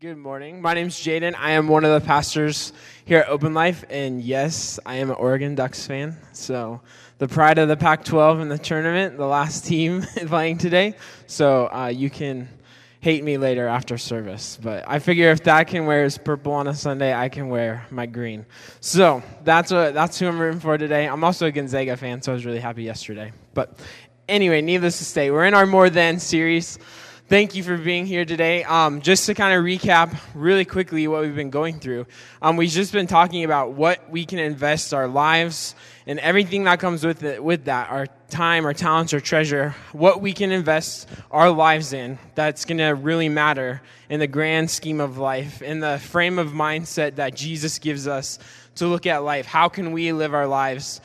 Good morning. My name's Jaden. I am one of the pastors here at Open Life, and yes, I am an Oregon Ducks fan. So, the pride of the Pac 12 in the tournament, the last team playing today. So, uh, you can hate me later after service. But I figure if that can wear his purple on a Sunday, I can wear my green. So, Thad's, what, that's who I'm rooting for today. I'm also a Gonzaga fan, so I was really happy yesterday. But anyway, needless to say, we're in our More Than series thank you for being here today. Um, just to kind of recap really quickly what we've been going through, um, we've just been talking about what we can invest our lives and everything that comes with it, with that, our time, our talents, our treasure, what we can invest our lives in that's going to really matter in the grand scheme of life, in the frame of mindset that Jesus gives us to look at life. How can we live our lives?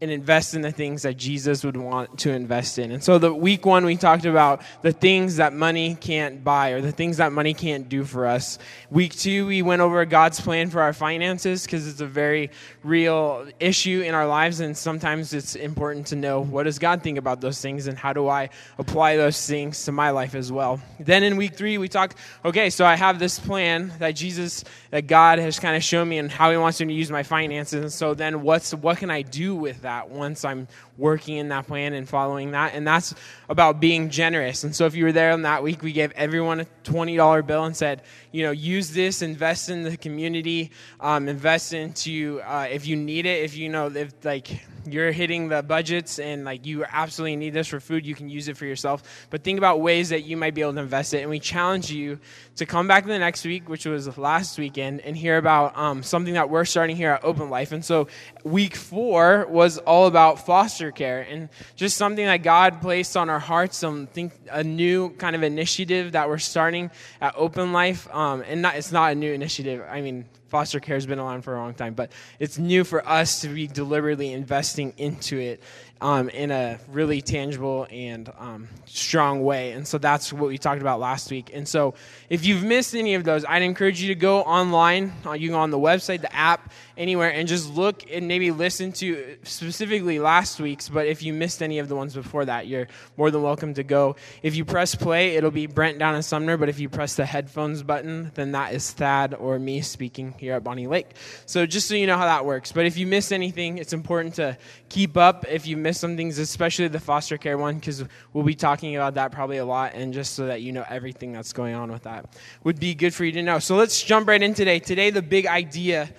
And invest in the things that Jesus would want to invest in. And so, the week one, we talked about the things that money can't buy or the things that money can't do for us. Week two, we went over God's plan for our finances because it's a very real issue in our lives, and sometimes it's important to know what does God think about those things and how do I apply those things to my life as well. Then in week three, we talked, okay, so I have this plan that Jesus, that God has kind of shown me and how He wants me to use my finances. And so then, what's what can I do with that? That once I'm working in that plan and following that. And that's about being generous. And so if you were there on that week, we gave everyone a $20 bill and said, you know, use this, invest in the community, um, invest into, uh, if you need it, if you know, if like, you're hitting the budgets and like you absolutely need this for food, you can use it for yourself. But think about ways that you might be able to invest it. And we challenge you to come back the next week, which was last weekend, and hear about um, something that we're starting here at Open Life. And so week four was all about foster care and just something that God placed on our hearts, some think a new kind of initiative that we're starting at Open Life. Um, and not, it's not a new initiative. I mean, foster care has been around for a long time, but it's new for us to be deliberately investing into it um, in a really tangible and um, strong way. And so that's what we talked about last week. And so if you've missed any of those, I'd encourage you to go online. Uh, you can go on the website, the app, anywhere, and just look and maybe listen to specifically last week's. But if you missed any of the ones before that, you're more than welcome to go. If you press play, it'll be Brent down in Sumner. But if you press the headphones button, then that is Thad or me speaking here at Bonney Lake. So just so you know how that works. But if you miss anything, it's important to keep up. If you miss some things, especially the foster care one, because we'll be talking about that probably a lot, and just so that you know everything that's going on with that would be good for you to know. So let's jump right in today. Today, the big idea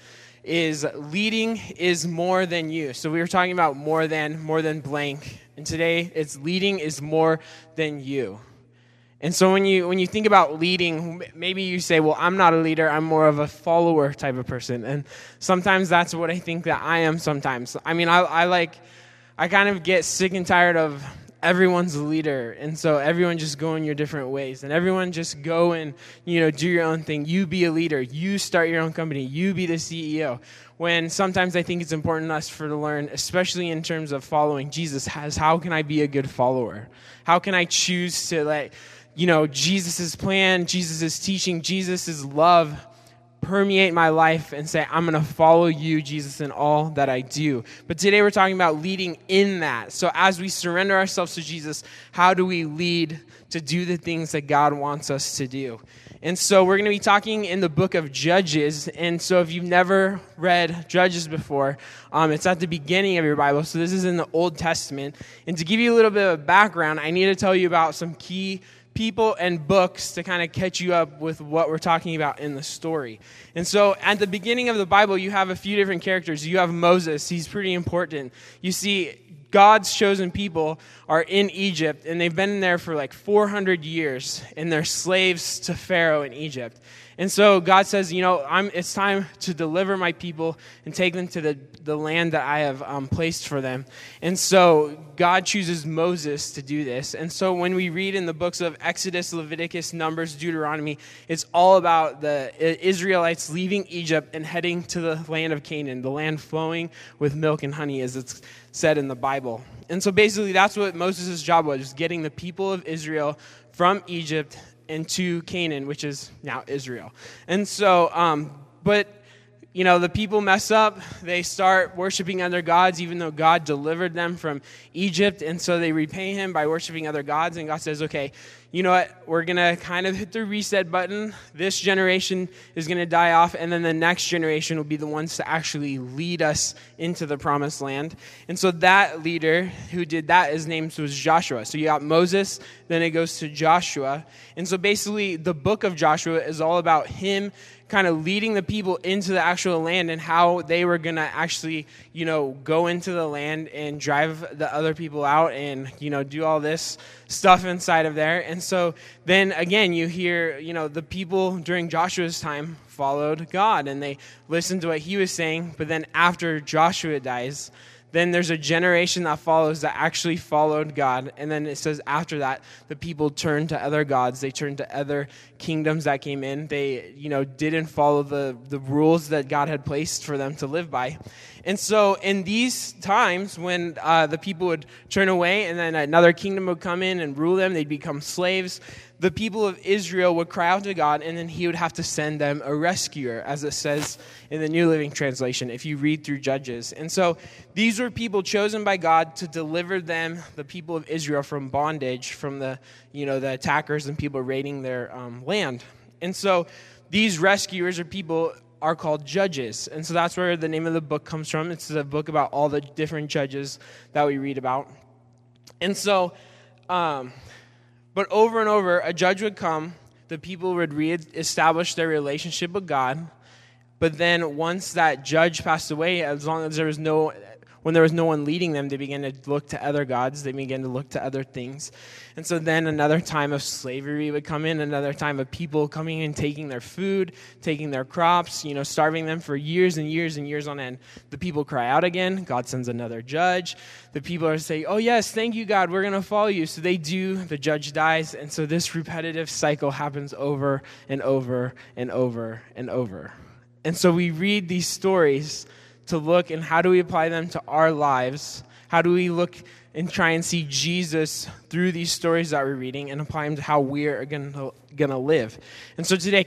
is leading is more than you. So we were talking about more than, more than blank. And today it's leading is more than you. And so when you when you think about leading, maybe you say, "Well, I'm not a leader. I'm more of a follower type of person." And sometimes that's what I think that I am. Sometimes, I mean, I, I like, I kind of get sick and tired of everyone's a leader. And so everyone just go in your different ways. And everyone just go and you know do your own thing. You be a leader. You start your own company. You be the ceo when sometimes i think it's important us for to learn especially in terms of following jesus has how can i be a good follower? How can i choose to let you know jesus' plan jesus' teaching jesus' love permeate my life and say, I'm going to follow you, Jesus, in all that I do. But today we're talking about leading in that. So as we surrender ourselves to Jesus, how do we lead to do the things that God wants us to do? And so we're going to be talking in the book of Judges. And so if you've never read Judges before, um, it's at the beginning of your Bible. So this is in the Old Testament. And to give you a little bit of background, I need to tell you about some key people and books to kind of catch you up with what we're talking about in the story. And so at the beginning of the Bible, you have a few different characters. You have Moses, he's pretty important. You see, God's chosen people are in Egypt, and they've been there for like 400 years, and they're slaves to Pharaoh in Egypt. And so God says, you know, I'm, it's time to deliver my people and take them to the, the land that I have um, placed for them. And so God chooses Moses to do this. And so when we read in the books of Exodus, Leviticus, Numbers, Deuteronomy, it's all about the Israelites leaving Egypt and heading to the land of Canaan, the land flowing with milk and honey, as it's said in the Bible. And so basically, that's what Moses' job was, getting the people of Israel from Egypt into Canaan, which is now Israel. And so, um, but you know, the people mess up. They start worshiping other gods, even though God delivered them from Egypt. And so they repay him by worshiping other gods. And God says, okay, you know what, we're going to kind of hit the reset button. This generation is going to die off, and then the next generation will be the ones to actually lead us into the promised land. And so that leader who did that, his name was Joshua. So you got Moses, then it goes to Joshua. And so basically, the book of Joshua is all about him kind of leading the people into the actual land and how they were going to actually, you know, go into the land and drive the other people out and, you know, do all this stuff inside of there. And so then again, you hear, you know, the people during Joshua's time followed God and they listened to what he was saying. But then after Joshua dies, then there's a generation that follows that actually followed God. And then it says after that, the people turned to other gods. They turned to other kingdoms that came in. They, you know, didn't follow the, the rules that God had placed for them to live by. And so in these times when uh, the people would turn away and then another kingdom would come in and rule them, they'd become slaves the people of Israel would cry out to God, and then He would have to send them a rescuer, as it says in the New Living Translation, if you read through Judges. And so these were people chosen by God to deliver them, the people of Israel, from bondage, from the, you know, the attackers and people raiding their um, land. And so these rescuers or people are called judges. And so that's where the name of the book comes from. It's a book about all the different judges that we read about. And so, um, but over and over, a judge would come, the people would reestablish their relationship with God. But then once that judge passed away, as long as there was no when there was no one leading them, they began to look to other gods. They began to look to other things. And so then another time of slavery would come in, another time of people coming and taking their food, taking their crops, you know, starving them for years and years and years on end. The people cry out again. God sends another judge. The people are saying, Oh, yes, thank you, God, we're going to follow you. So they do. The judge dies. And so this repetitive cycle happens over and over and over and over. And so we read these stories to look and how do we apply them to our lives? How do we look and try and see Jesus through these stories that we're reading and apply them to how we're going to live? And so today,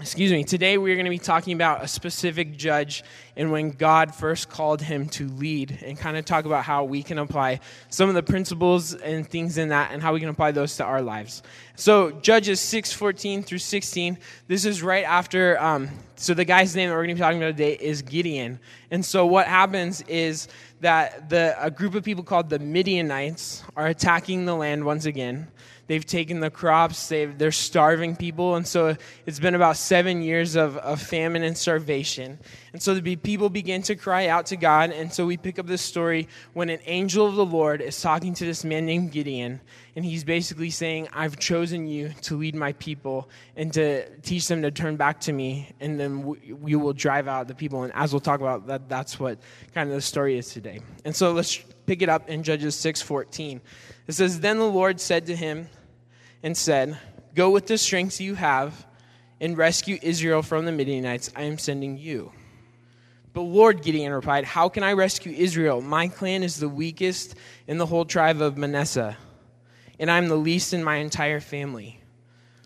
excuse me, today we're going to be talking about a specific judge and when God first called him to lead and kind of talk about how we can apply some of the principles and things in that and how we can apply those to our lives. So Judges 6, 14 through 16, this is right after, um, so the guy's name that we're going to be talking about today is Gideon. And so what happens is that the, a group of people called the Midianites are attacking the land once again. They've taken the crops, they've, they're starving people. And so it's been about seven years of, of famine and starvation. And so the people begin to cry out to God. And so we pick up this story when an angel of the Lord is talking to this man named Gideon. And he's basically saying, I've chosen you to lead my people and to teach them to turn back to me. And then we, we will drive out the people. And as we'll talk about, that, that's what kind of the story is today. And so let's pick it up in Judges 6 14. It says, Then the Lord said to him, and said, Go with the strength you have and rescue Israel from the Midianites. I am sending you. But Lord, Gideon replied, How can I rescue Israel? My clan is the weakest in the whole tribe of Manasseh, and I am the least in my entire family.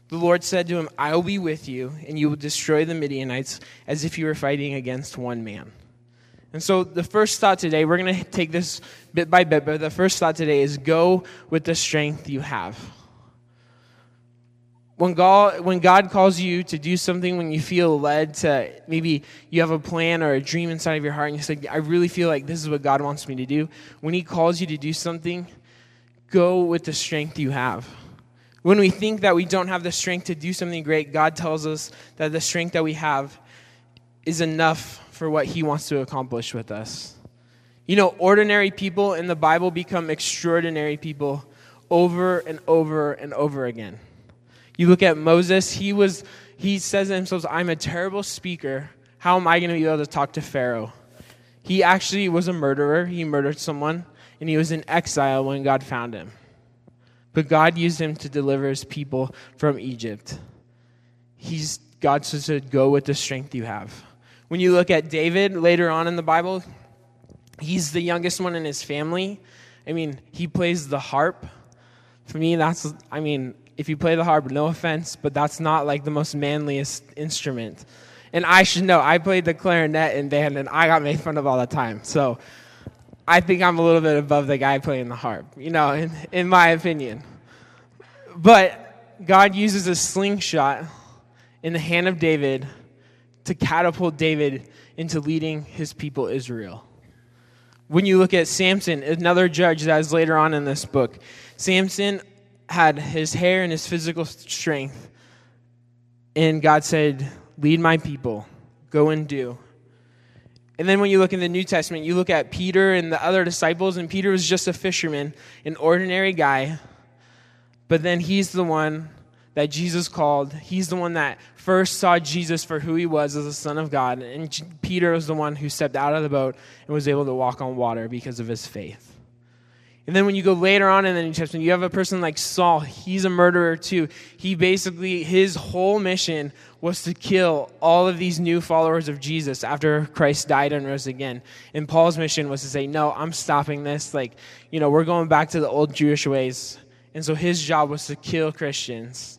The Lord said to him, I will be with you, and you will destroy the Midianites as if you were fighting against one man. And so, the first thought today, we're going to take this bit by bit, but the first thought today is go with the strength you have when God, when God calls you to do something, when you feel led to maybe you have a plan or a dream inside of your heart and you say, I really feel like this is what God wants me to do. When He calls you to do something, go with the strength you have. When we think that we don't have the strength to do something great, God tells us that the strength that we have is enough for what He wants to accomplish with us. You know, ordinary people in the Bible become extraordinary people over and over and over again. You look at Moses, he was he says to himself, I'm a terrible speaker. How am I going to be able to talk to Pharaoh? He actually was a murderer. He murdered someone, and he was in exile when God found him. But God used him to deliver his people from Egypt. He's God says to go with the strength you have. When you look at David later on in the Bible, he's the youngest one in his family. I mean, he plays the harp. For me, that's, I mean, if you play the harp, no offense, but that's not like the most manliest instrument. And I should know, I played the clarinet in band and I got made fun of all the time. So I think I'm a little bit above the guy playing the harp, you know, in, in my opinion. But God uses a slingshot in the hand of David to catapult David into leading his people Israel. When you look at Samson, another judge that is later on in this book, Samson had his hair and his physical strength. And God said, Lead my people, go and do. And then when you look in the New Testament, you look at Peter and the other disciples, and Peter was just a fisherman, an ordinary guy. But then he's the one that Jesus called. He's the one that first saw Jesus for who he was as the Son of God. And Peter was the one who stepped out of the boat and was able to walk on water because of his faith. And then when you go later on in the New Testament, you have a person like Saul. He's a murderer too. He basically, his whole mission was to kill all of these new followers of Jesus after Christ died and rose again. And Paul's mission was to say, no, I'm stopping this. Like, you know, we're going back to the old Jewish ways. And so his job was to kill Christians.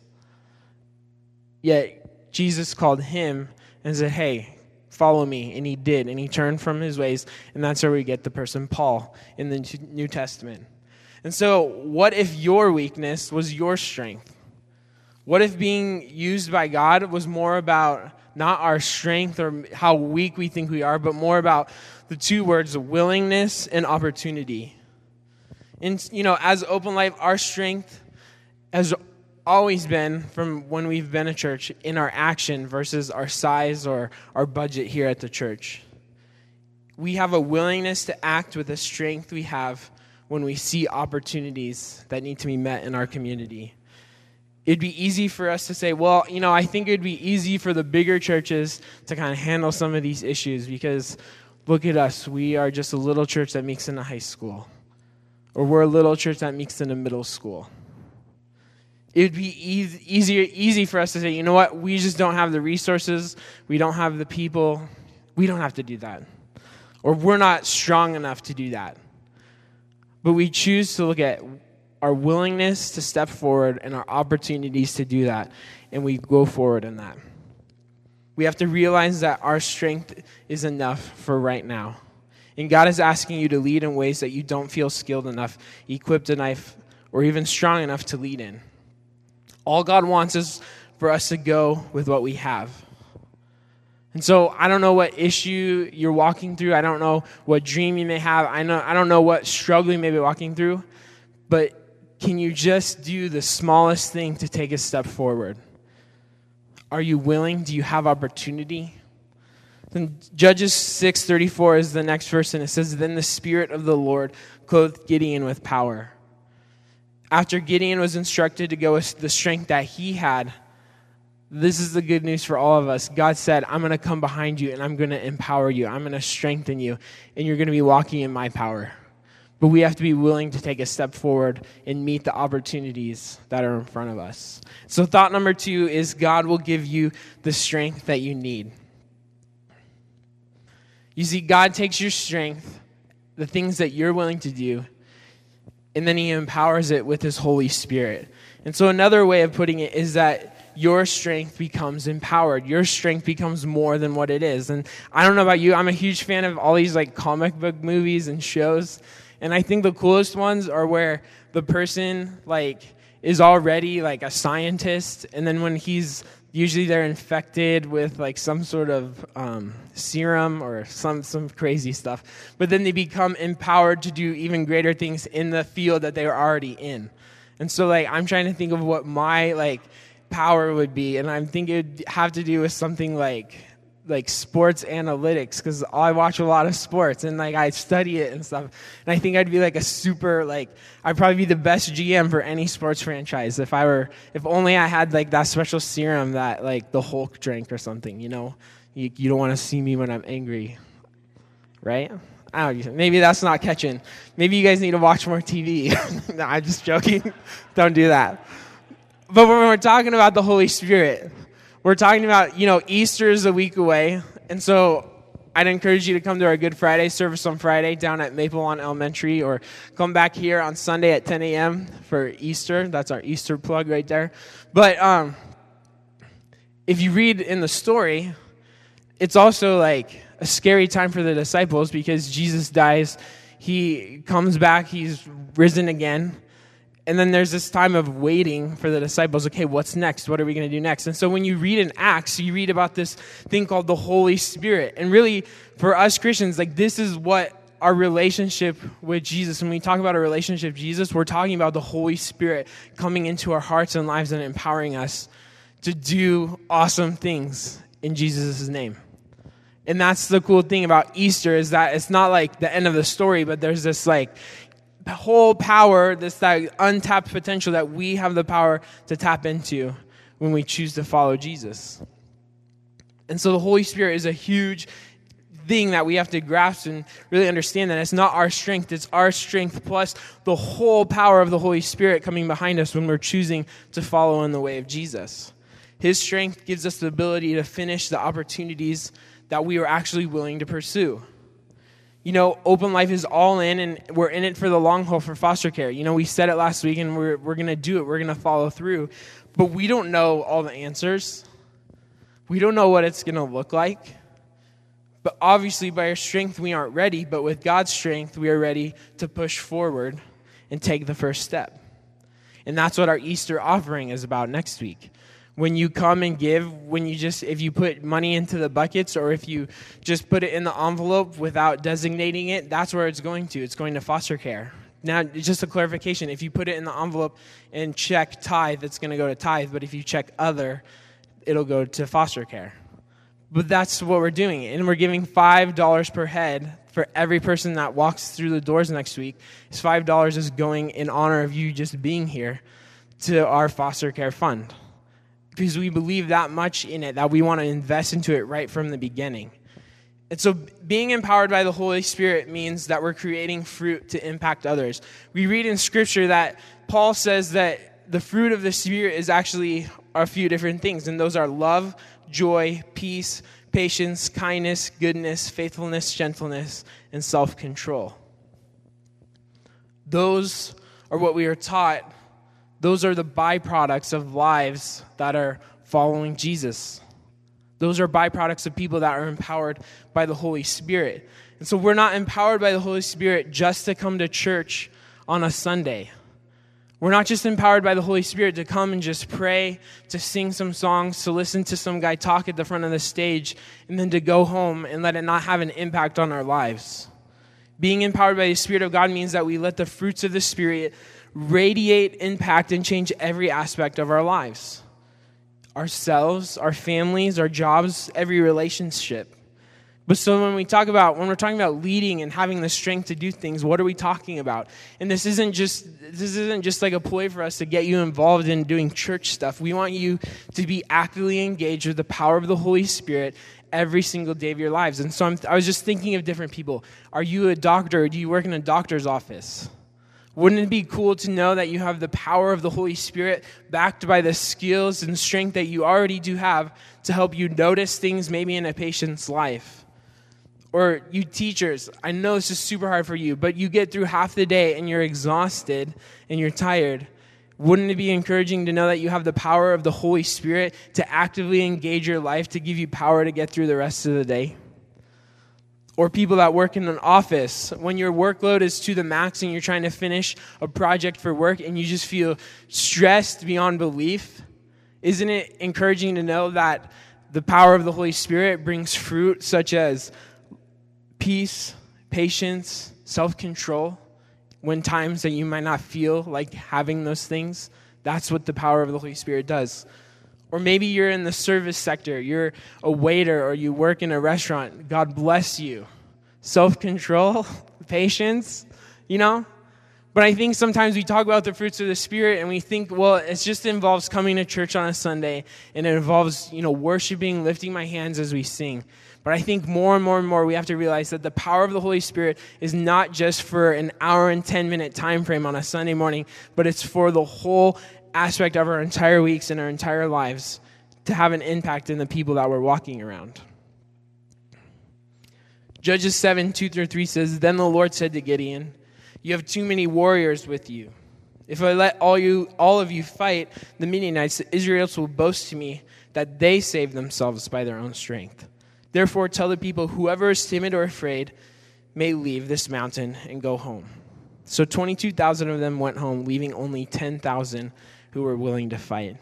Yet Jesus called him and said, hey, follow me. And he did. And he turned from his ways. And that's where we get the person Paul in the New Testament. And so, what if your weakness was your strength? What if being used by God was more about not our strength or how weak we think we are, but more about the two words willingness and opportunity? And, you know, as Open Life, our strength has always been from when we've been a church in our action versus our size or our budget here at the church. We have a willingness to act with the strength we have when we see opportunities that need to be met in our community it'd be easy for us to say, well, you know, I think it'd be easy for the bigger churches to kind of handle some of these issues because look at us. We are just a little church that meets in a high school, or we're a little church that meets in a middle school. It would be easy, easier, easy for us to say, you know what, we just don't have the resources, we don't have the people, we don't have to do that. Or we're not strong enough to do that. But we choose to look at our willingness to step forward and our opportunities to do that, and we go forward in that. We have to realize that our strength is enough for right now. And God is asking you to lead in ways that you don't feel skilled enough, equipped enough, or even strong enough to lead in. All God wants is for us to go with what we have. And so I don't know what issue you're walking through. I don't know what dream you may have. I know I don't know what struggle you may be walking through. But can you just do the smallest thing to take a step forward? Are you willing? Do you have opportunity? Then Judges 6:34 is the next verse and it says then the spirit of the Lord clothed Gideon with power. After Gideon was instructed to go with the strength that he had, this is the good news for all of us. God said, I'm going to come behind you and I'm going to empower you. I'm going to strengthen you and you're going to be walking in my power. But we have to be willing to take a step forward and meet the opportunities that are in front of us. So, thought number two is God will give you the strength that you need. You see, God takes your strength, the things that you're willing to do, and then He empowers it with His Holy Spirit. And so, another way of putting it is that your strength becomes empowered. Your strength becomes more than what it is. And I don't know about you, I'm a huge fan of all these like comic book movies and shows. And I think the coolest ones are where the person like is already like a scientist, and then when he's usually they're infected with like some sort of um, serum or some some crazy stuff, but then they become empowered to do even greater things in the field that they were already in. And so like I'm trying to think of what my like power would be, and I'm thinking it'd have to do with something like like sports analytics because I watch a lot of sports and like I study it and stuff. And I think I'd be like a super like I'd probably be the best GM for any sports franchise if I were if only I had like that special serum that like the Hulk drank or something. You know, you, you don't want to see me when I'm angry, right? I don't maybe that's not catching. Maybe you guys need to watch more TV. no, I'm just joking. don't do that. But when we're talking about the Holy Spirit, we're talking about, you know, Easter is a week away. And so I'd encourage you to come to our Good Friday service on Friday down at Maple Lawn Elementary or come back here on Sunday at 10 a.m. for Easter. That's our Easter plug right there. But um, if you read in the story, it's also like a scary time for the disciples because Jesus dies. He comes back, he's risen again. And then there's this time of waiting for the disciples. Okay, what's next? What are we going to do next? And so when you read in Acts, you read about this thing called the Holy Spirit. And really, for us Christians, like this is what our relationship with Jesus. When we talk about a relationship with Jesus, we're talking about the Holy Spirit coming into our hearts and lives and empowering us to do awesome things in Jesus' name. And that's the cool thing about Easter is that it's not like the end of the story, but there's this like whole power, this that untapped potential that we have the power to tap into when we choose to follow Jesus. And so the Holy Spirit is a huge thing that we have to grasp and really understand that it's not our strength, it's our strength plus the whole power of the Holy Spirit coming behind us when we're choosing to follow in the way of Jesus. His strength gives us the ability to finish the opportunities that we are actually willing to pursue. You know, open life is all in, and we're in it for the long haul for foster care. You know, we said it last week, and we're, we're going to do it. We're going to follow through. But we don't know all the answers. We don't know what it's going to look like. But obviously, by our strength, we aren't ready. But with God's strength, we are ready to push forward and take the first step. And that's what our Easter offering is about next week when you come and give, when you just, if you put money into the buckets or if you just put it in the envelope without designating it, that's where it's going to. It's going to foster care. Now, just a clarification if you put it in the envelope and check tithe, it's going to go to tithe, but if you check other, it'll go to foster care. But that's what we're doing. And we're giving $5 per head for every person that walks through the doors next week. It's $5 is going in honor of you just being here to our foster care fund because we believe that much in it that we want to invest into it right from the beginning. And so, being empowered by the Holy Spirit means that we're creating fruit to impact others. We read in Scripture that Paul says that the fruit of the Spirit is actually a few different things, and those are love, joy, peace, patience, kindness, goodness, faithfulness, gentleness, and self control. Those are what we are taught those are the byproducts of lives that are following Jesus. Those are byproducts of people that are empowered by the Holy Spirit. And so we're not empowered by the Holy Spirit just to come to church on a Sunday. We're not just empowered by the Holy Spirit to come and just pray, to sing some songs, to listen to some guy talk at the front of the stage, and then to go home and let it not have an impact on our lives. Being empowered by the Spirit of God means that we let the fruits of the Spirit radiate, impact, and change every aspect of our lives ourselves, our families, our jobs, every relationship. But so when we talk about when we're talking about leading and having the strength to do things, what are we talking about? And this isn't just this isn't just like a ploy for us to get you involved in doing church stuff. We want you to be actively engaged with the power of the Holy Spirit every single day of your lives. And so I'm, I was just thinking of different people. Are you a doctor or do you work in a doctor's office? Wouldn't it be cool to know that you have the power of the Holy Spirit backed by the skills and strength that you already do have to help you notice things maybe in a patient's life? Or you teachers, I know this is super hard for you, but you get through half the day and you're exhausted and you're tired. Wouldn't it be encouraging to know that you have the power of the Holy Spirit to actively engage your life to give you power to get through the rest of the day? Or people that work in an office when your workload is to the max and you're trying to finish a project for work and you just feel stressed beyond belief isn't it encouraging to know that the power of the holy spirit brings fruit such as peace patience self-control? When times that you might not feel like having those things that's what the power of the holy spirit does or maybe you're in the service sector, you're a waiter, or you work in a restaurant. God bless you. Self control, patience, you know? But I think sometimes we talk about the fruits of the Spirit and we think, well, it just involves coming to church on a Sunday and it involves, you know, worshiping, lifting my hands as we sing. But I think more and more and more we have to realize that the power of the Holy Spirit is not just for an hour and 10 minute time frame on a Sunday morning, but it's for the whole aspect of our entire weeks and our entire lives to have an impact in the people that we're walking around. Judges 7 2 through 3 says, Then the Lord said to Gideon, You have too many warriors with you. If I let all, you, all of you fight the Midianites, the Israelites will boast to me that they saved themselves by their own strength. Therefore, tell the people, whoever is timid or afraid may leave this mountain and go home. So 22,000 of them went home, leaving only 10,000 who were willing to fight.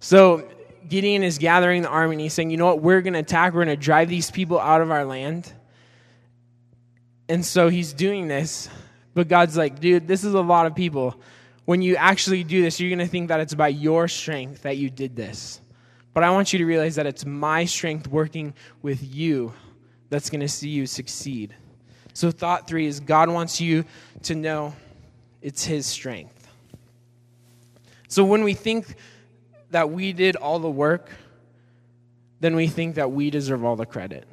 So Gideon is gathering the army and he's saying, you know what, we're going to attack, we're going to drive these people out of our land. And so he's doing this, but God's like, dude, this is a lot of people. When you actually do this, you're going to think that it's by your strength that you did this. But I want you to realize that it's my strength working with you that's going to see you succeed. So, thought three is God wants you to know it's His strength. So, when we think that we did all the work, then we think that we deserve all the credit.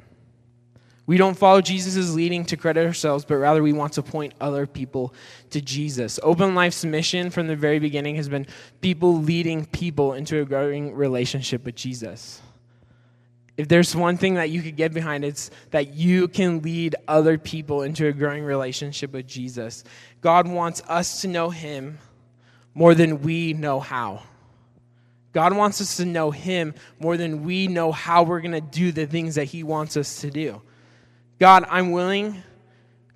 We don't follow Jesus' leading to credit ourselves, but rather we want to point other people to Jesus. Open Life's mission from the very beginning has been people leading people into a growing relationship with Jesus. If there's one thing that you could get behind, it's that you can lead other people into a growing relationship with Jesus. God wants us to know Him more than we know how. God wants us to know Him more than we know how we're going to do the things that He wants us to do. God, I'm willing,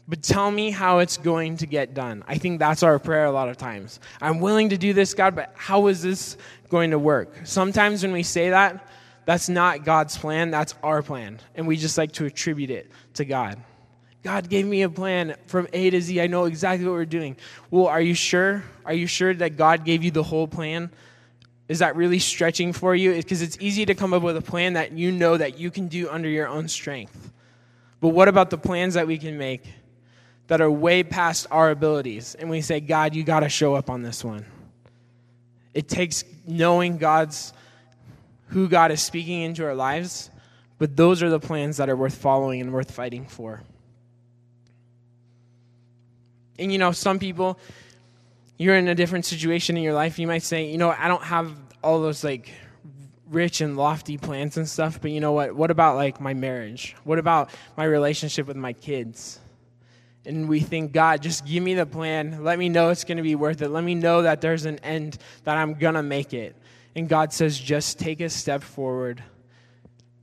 but tell me how it's going to get done. I think that's our prayer a lot of times. I'm willing to do this, God, but how is this going to work? Sometimes when we say that, that's not God's plan, that's our plan. And we just like to attribute it to God. God gave me a plan from A to Z. I know exactly what we're doing. Well, are you sure? Are you sure that God gave you the whole plan? Is that really stretching for you? Because it's easy to come up with a plan that you know that you can do under your own strength. But what about the plans that we can make that are way past our abilities? And we say, God, you got to show up on this one. It takes knowing God's who God is speaking into our lives, but those are the plans that are worth following and worth fighting for. And you know, some people, you're in a different situation in your life. You might say, you know, I don't have all those like rich and lofty plans and stuff, but you know what? What about like my marriage? What about my relationship with my kids? And we think, God, just give me the plan. Let me know it's going to be worth it. Let me know that there's an end, that I'm going to make it. And God says, just take a step forward.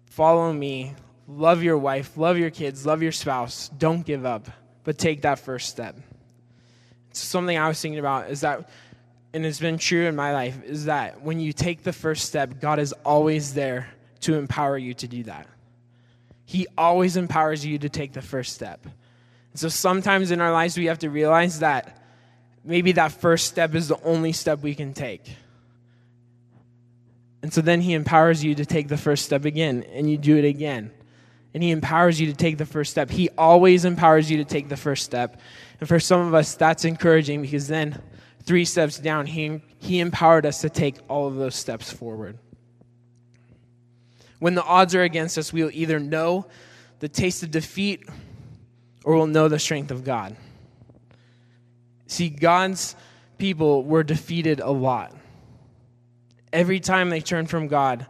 Follow me. Love your wife. Love your kids. Love your spouse. Don't give up, but take that first step. Something I was thinking about is that and it's been true in my life, is that when you take the first step, God is always there to empower you to do that. He always empowers you to take the first step. And so sometimes in our lives, we have to realize that maybe that first step is the only step we can take. And so then He empowers you to take the first step again, and you do it again. And He empowers you to take the first step. He always empowers you to take the first step. And for some of us, that's encouraging because then three steps down, he, he empowered us to take all of those steps forward. When the odds are against us, we'll either know the taste of defeat or we'll know the strength of God. See, God's people were defeated a lot. Every time they turned from God,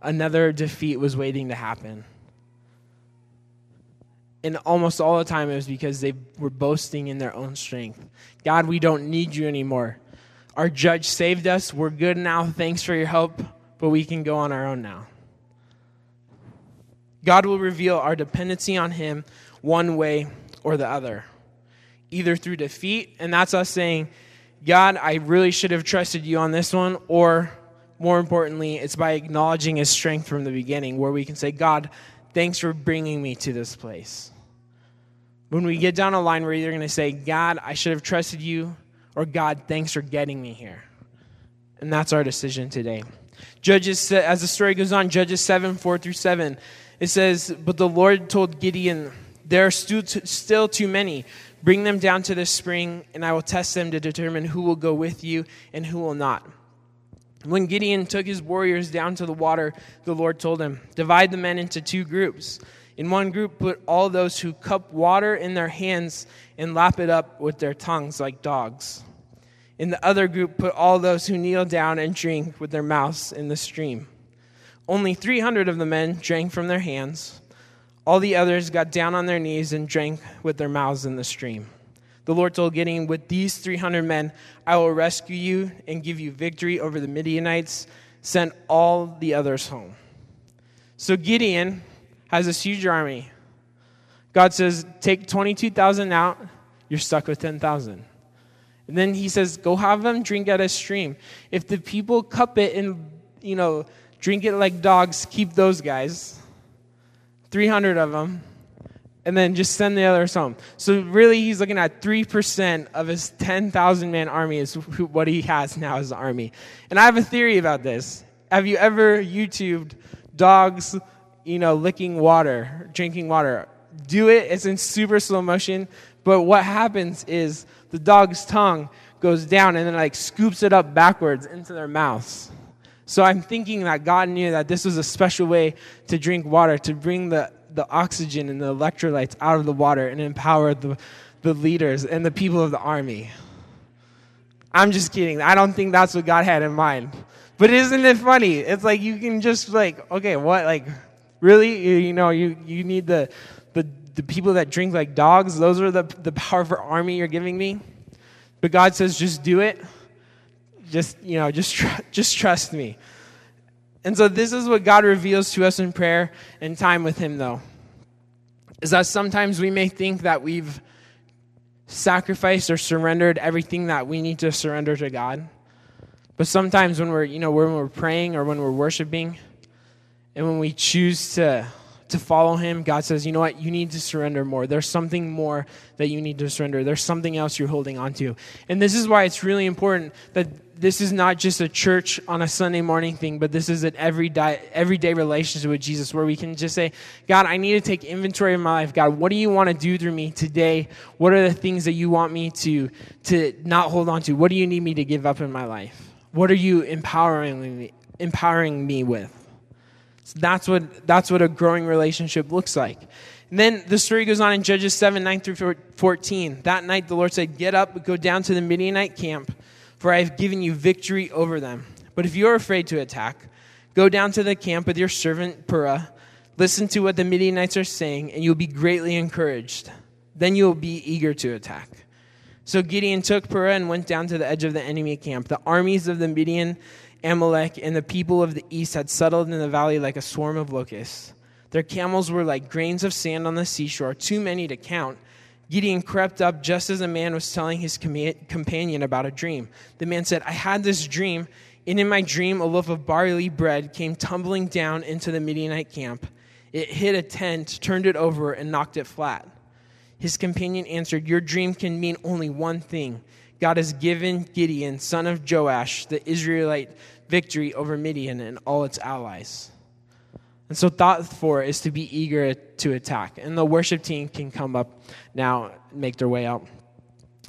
another defeat was waiting to happen. And almost all the time it was because they were boasting in their own strength. God, we don't need you anymore. Our judge saved us. We're good now. Thanks for your help, but we can go on our own now. God will reveal our dependency on Him one way or the other. Either through defeat, and that's us saying, God, I really should have trusted you on this one, or more importantly, it's by acknowledging His strength from the beginning, where we can say, God, thanks for bringing me to this place. When we get down a line, we're either going to say, God, I should have trusted you, or God, thanks for getting me here. And that's our decision today. Judges, as the story goes on, Judges 7 4 through 7, it says, But the Lord told Gideon, There are still too many. Bring them down to the spring, and I will test them to determine who will go with you and who will not. When Gideon took his warriors down to the water, the Lord told him, Divide the men into two groups. In one group, put all those who cup water in their hands and lap it up with their tongues like dogs. In the other group, put all those who kneel down and drink with their mouths in the stream. Only 300 of the men drank from their hands. All the others got down on their knees and drank with their mouths in the stream. The Lord told Gideon, With these 300 men, I will rescue you and give you victory over the Midianites. Send all the others home. So Gideon has this huge army. God says, Take 22,000 out. you're stuck with 10,000. And then he says, Go have them drink at a stream. If the people cup it and, you know, drink it like dogs, keep those guys. 300 of them. And then just send the others home. So really, he's looking at 3% of his 10,000 man army is what he has now as the army. And I have a theory about this. Have you ever YouTubed dogs, you know, licking water, drinking water? Do it. It's in super slow motion. But what happens is the dog's tongue goes down and then like scoops it up backwards into their mouths. So I'm thinking that God knew that this was a special way to drink water, to bring the, the oxygen and the electrolytes out of the water and empower the, the leaders and the people of the army. I'm just kidding. I don't think that's what God had in mind. But isn't it funny? It's like you can just like, okay, what like really? You, know, you, you need the the the people that drink like dogs, those are the, the powerful army you're giving me. But God says, just do it. Just, you know, just, tr- just trust me. And so this is what God reveals to us in prayer and time with Him, though. Is that sometimes we may think that we've sacrificed or surrendered everything that we need to surrender to God. But sometimes when we're, you know, when we're praying or when we're worshiping, and when we choose to to follow him, God says, you know what? You need to surrender more. There's something more that you need to surrender. There's something else you're holding on to. And this is why it's really important that this is not just a church on a Sunday morning thing, but this is an everyday, everyday relationship with Jesus where we can just say, God, I need to take inventory of my life. God, what do you want to do through me today? What are the things that you want me to, to not hold on to? What do you need me to give up in my life? What are you empowering me, empowering me with? So that's what, that's what a growing relationship looks like. And then the story goes on in Judges 7 9 through 14. That night the Lord said, Get up, go down to the Midianite camp, for I have given you victory over them. But if you are afraid to attack, go down to the camp with your servant Purah. Listen to what the Midianites are saying, and you'll be greatly encouraged. Then you'll be eager to attack. So Gideon took Purah and went down to the edge of the enemy camp. The armies of the Midian Amalek and the people of the east had settled in the valley like a swarm of locusts. Their camels were like grains of sand on the seashore, too many to count. Gideon crept up just as a man was telling his companion about a dream. The man said, I had this dream, and in my dream, a loaf of barley bread came tumbling down into the Midianite camp. It hit a tent, turned it over, and knocked it flat. His companion answered, Your dream can mean only one thing. God has given Gideon, son of Joash, the Israelite victory over Midian and all its allies. And so, thought four is to be eager to attack. And the worship team can come up now make their way out.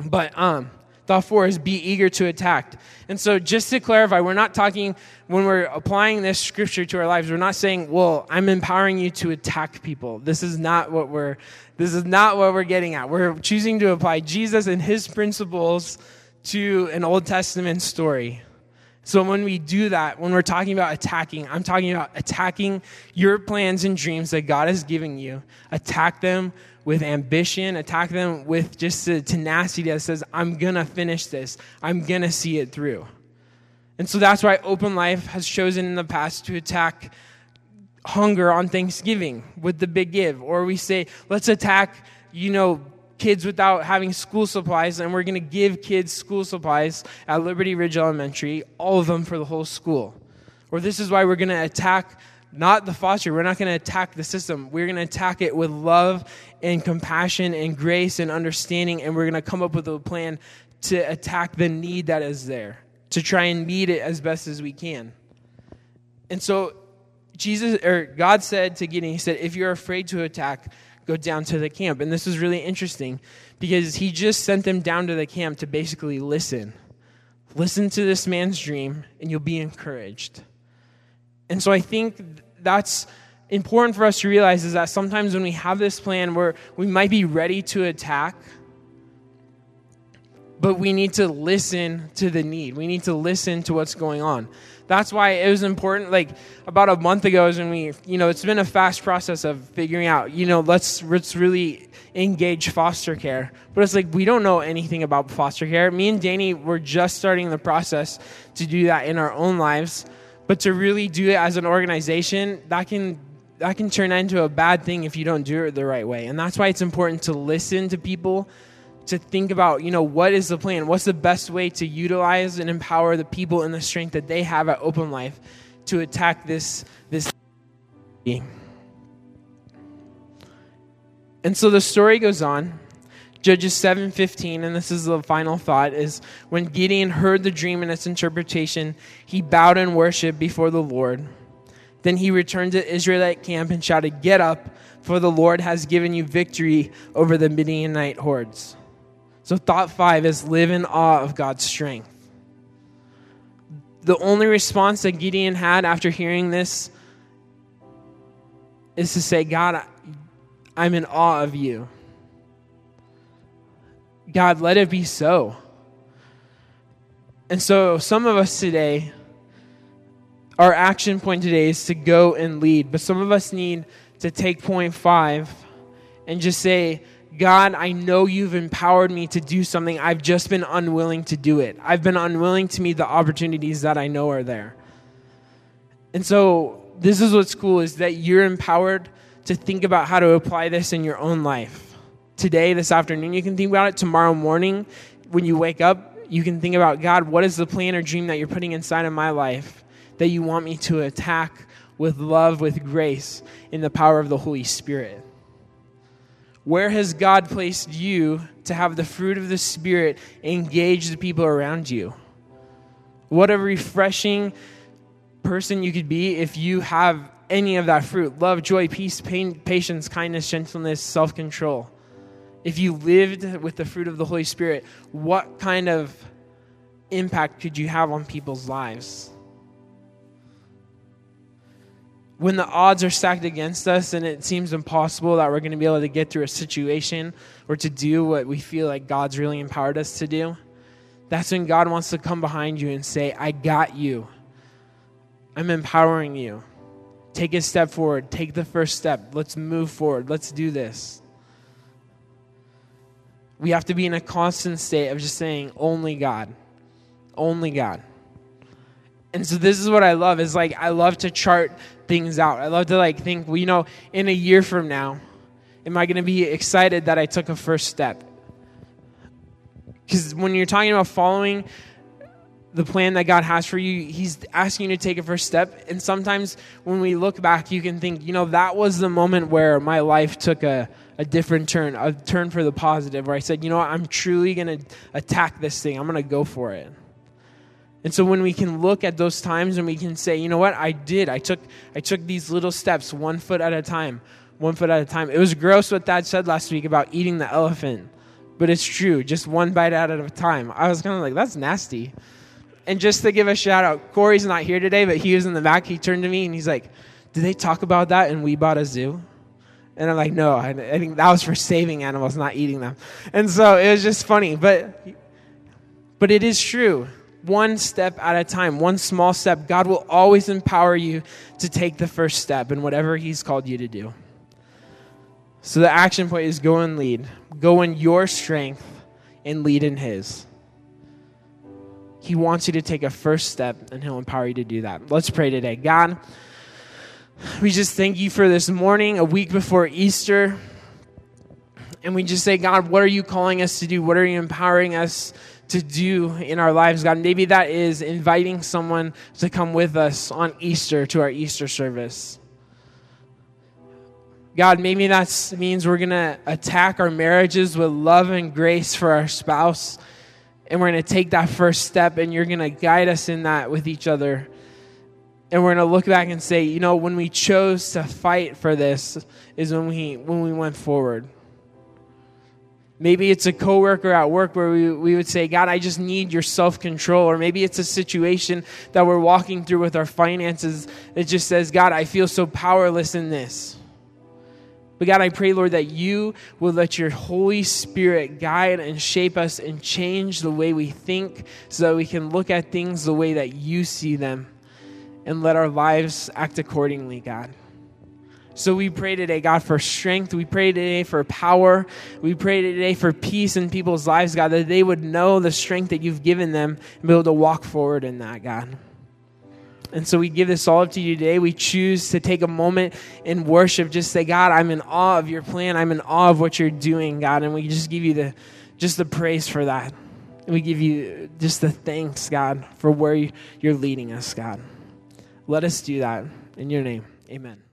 But um, thought four is be eager to attack. And so, just to clarify, we're not talking, when we're applying this scripture to our lives, we're not saying, well, I'm empowering you to attack people. This is not what we're, this is not what we're getting at. We're choosing to apply Jesus and his principles to an Old Testament story. So when we do that, when we're talking about attacking, I'm talking about attacking your plans and dreams that God has given you. Attack them with ambition, attack them with just the tenacity that says, I'm going to finish this, I'm going to see it through. And so that's why Open Life has chosen in the past to attack hunger on Thanksgiving with the big give. Or we say, let's attack, you know, kids without having school supplies, and we're going to give kids school supplies at Liberty Ridge Elementary, all of them for the whole school. Or this is why we're going to attack not the foster, we're not going to attack the system. We're going to attack it with love and compassion and grace and understanding, and we're going to come up with a plan to attack the need that is there, to try and meet it as best as we can. And so Jesus or God said to Gideon, He said, if you're afraid to attack, go down to the camp. And this was really interesting because he just sent them down to the camp to basically listen. Listen to this man's dream, and you'll be encouraged. And so I think that's important for us to realize is that sometimes when we have this plan where we might be ready to attack, but we need to listen to the need. We need to listen to what's going on. That's why it was important. Like about a month ago, is when we, you know, it's been a fast process of figuring out, you know, let's let's really engage foster care. But it's like we don't know anything about foster care. Me and Danny were just starting the process to do that in our own lives. But to really do it as an organization, that can that can turn into a bad thing if you don't do it the right way. And that's why it's important to listen to people to think about, you know, what is the plan? What's the best way to utilize and empower the people and the strength that they have at Open Life to attack this this and so the story goes on. Judges 7:15 and this is the final thought is when Gideon heard the dream and its interpretation, he bowed in worship before the Lord. Then he returned to Israelite camp and shouted, "Get up, for the Lord has given you victory over the Midianite hordes." So thought 5 is live in awe of God's strength. The only response that Gideon had after hearing this is to say, God, I'm in awe of you. God, let it be so. And so, some of us today, our action point today is to go and lead, but some of us need to take point five and just say, God, I know you've empowered me to do something. I've just been unwilling to do it. I've been unwilling to meet the opportunities that I know are there. And so, this is what's cool is that you're empowered to think about how to apply this in your own life. Today, this afternoon, you can think about it. Tomorrow morning, when you wake up, you can think about God, what is the plan or dream that you're putting inside of my life that you want me to attack with love, with grace, in the power of the Holy Spirit? Where has God placed you to have the fruit of the Spirit engage the people around you? What a refreshing person you could be if you have any of that fruit love, joy, peace, pain, patience, kindness, gentleness, self control. If you lived with the fruit of the Holy Spirit, what kind of impact could you have on people's lives? When the odds are stacked against us and it seems impossible that we're going to be able to get through a situation or to do what we feel like God's really empowered us to do, that's when God wants to come behind you and say, I got you. I'm empowering you. Take a step forward. Take the first step. Let's move forward. Let's do this. We have to be in a constant state of just saying, only God. Only God. And so this is what I love is like I love to chart things out. I love to like think, well, you know, in a year from now, am I going to be excited that I took a first step? Because when you're talking about following the plan that God has for you, He's asking you to take a first step. And sometimes when we look back, you can think, you know, that was the moment where my life took a, a different turn, a turn for the positive, where I said, you know what, I'm truly going to attack this thing. I'm going to go for it. And so when we can look at those times and we can say, you know what, I did. I took, I took these little steps one foot at a time, one foot at a time. It was gross what Thad said last week about eating the elephant, but it's true, just one bite at a time. I was kind of like, that's nasty. And just to give a shout out, Corey's not here today, but he was in the back. He turned to me and he's like, Did they talk about that and we bought a zoo? And I'm like, No, I, I think that was for saving animals, not eating them. And so it was just funny. But, but it is true. One step at a time, one small step. God will always empower you to take the first step in whatever He's called you to do. So the action point is go and lead. Go in your strength and lead in His. He wants you to take a first step, and He'll empower you to do that. Let's pray today. God, we just thank you for this morning, a week before Easter. And we just say, God, what are you calling us to do? What are you empowering us to do in our lives, God? Maybe that is inviting someone to come with us on Easter to our Easter service. God, maybe that means we're going to attack our marriages with love and grace for our spouse and we're going to take that first step and you're going to guide us in that with each other and we're going to look back and say you know when we chose to fight for this is when we when we went forward. Maybe it's a coworker at work where we, we would say god i just need your self-control. Or maybe it's a situation that we're walking through with our finances that just says god i feel so powerless in this. But God, I pray, Lord, that you will let your Holy Spirit guide and shape us and change the way we think so that we can look at things the way that you see them and let our lives act accordingly, God. So we pray today, God, for strength. We pray today for power. We pray today for peace in people's lives, God, that they would know the strength that you've given them and be able to walk forward in that, God. And so we give this all up to you today. We choose to take a moment in worship, just say, God, I'm in awe of your plan. I'm in awe of what you're doing, God. And we just give you the just the praise for that. We give you just the thanks, God, for where you're leading us, God. Let us do that. In your name, amen.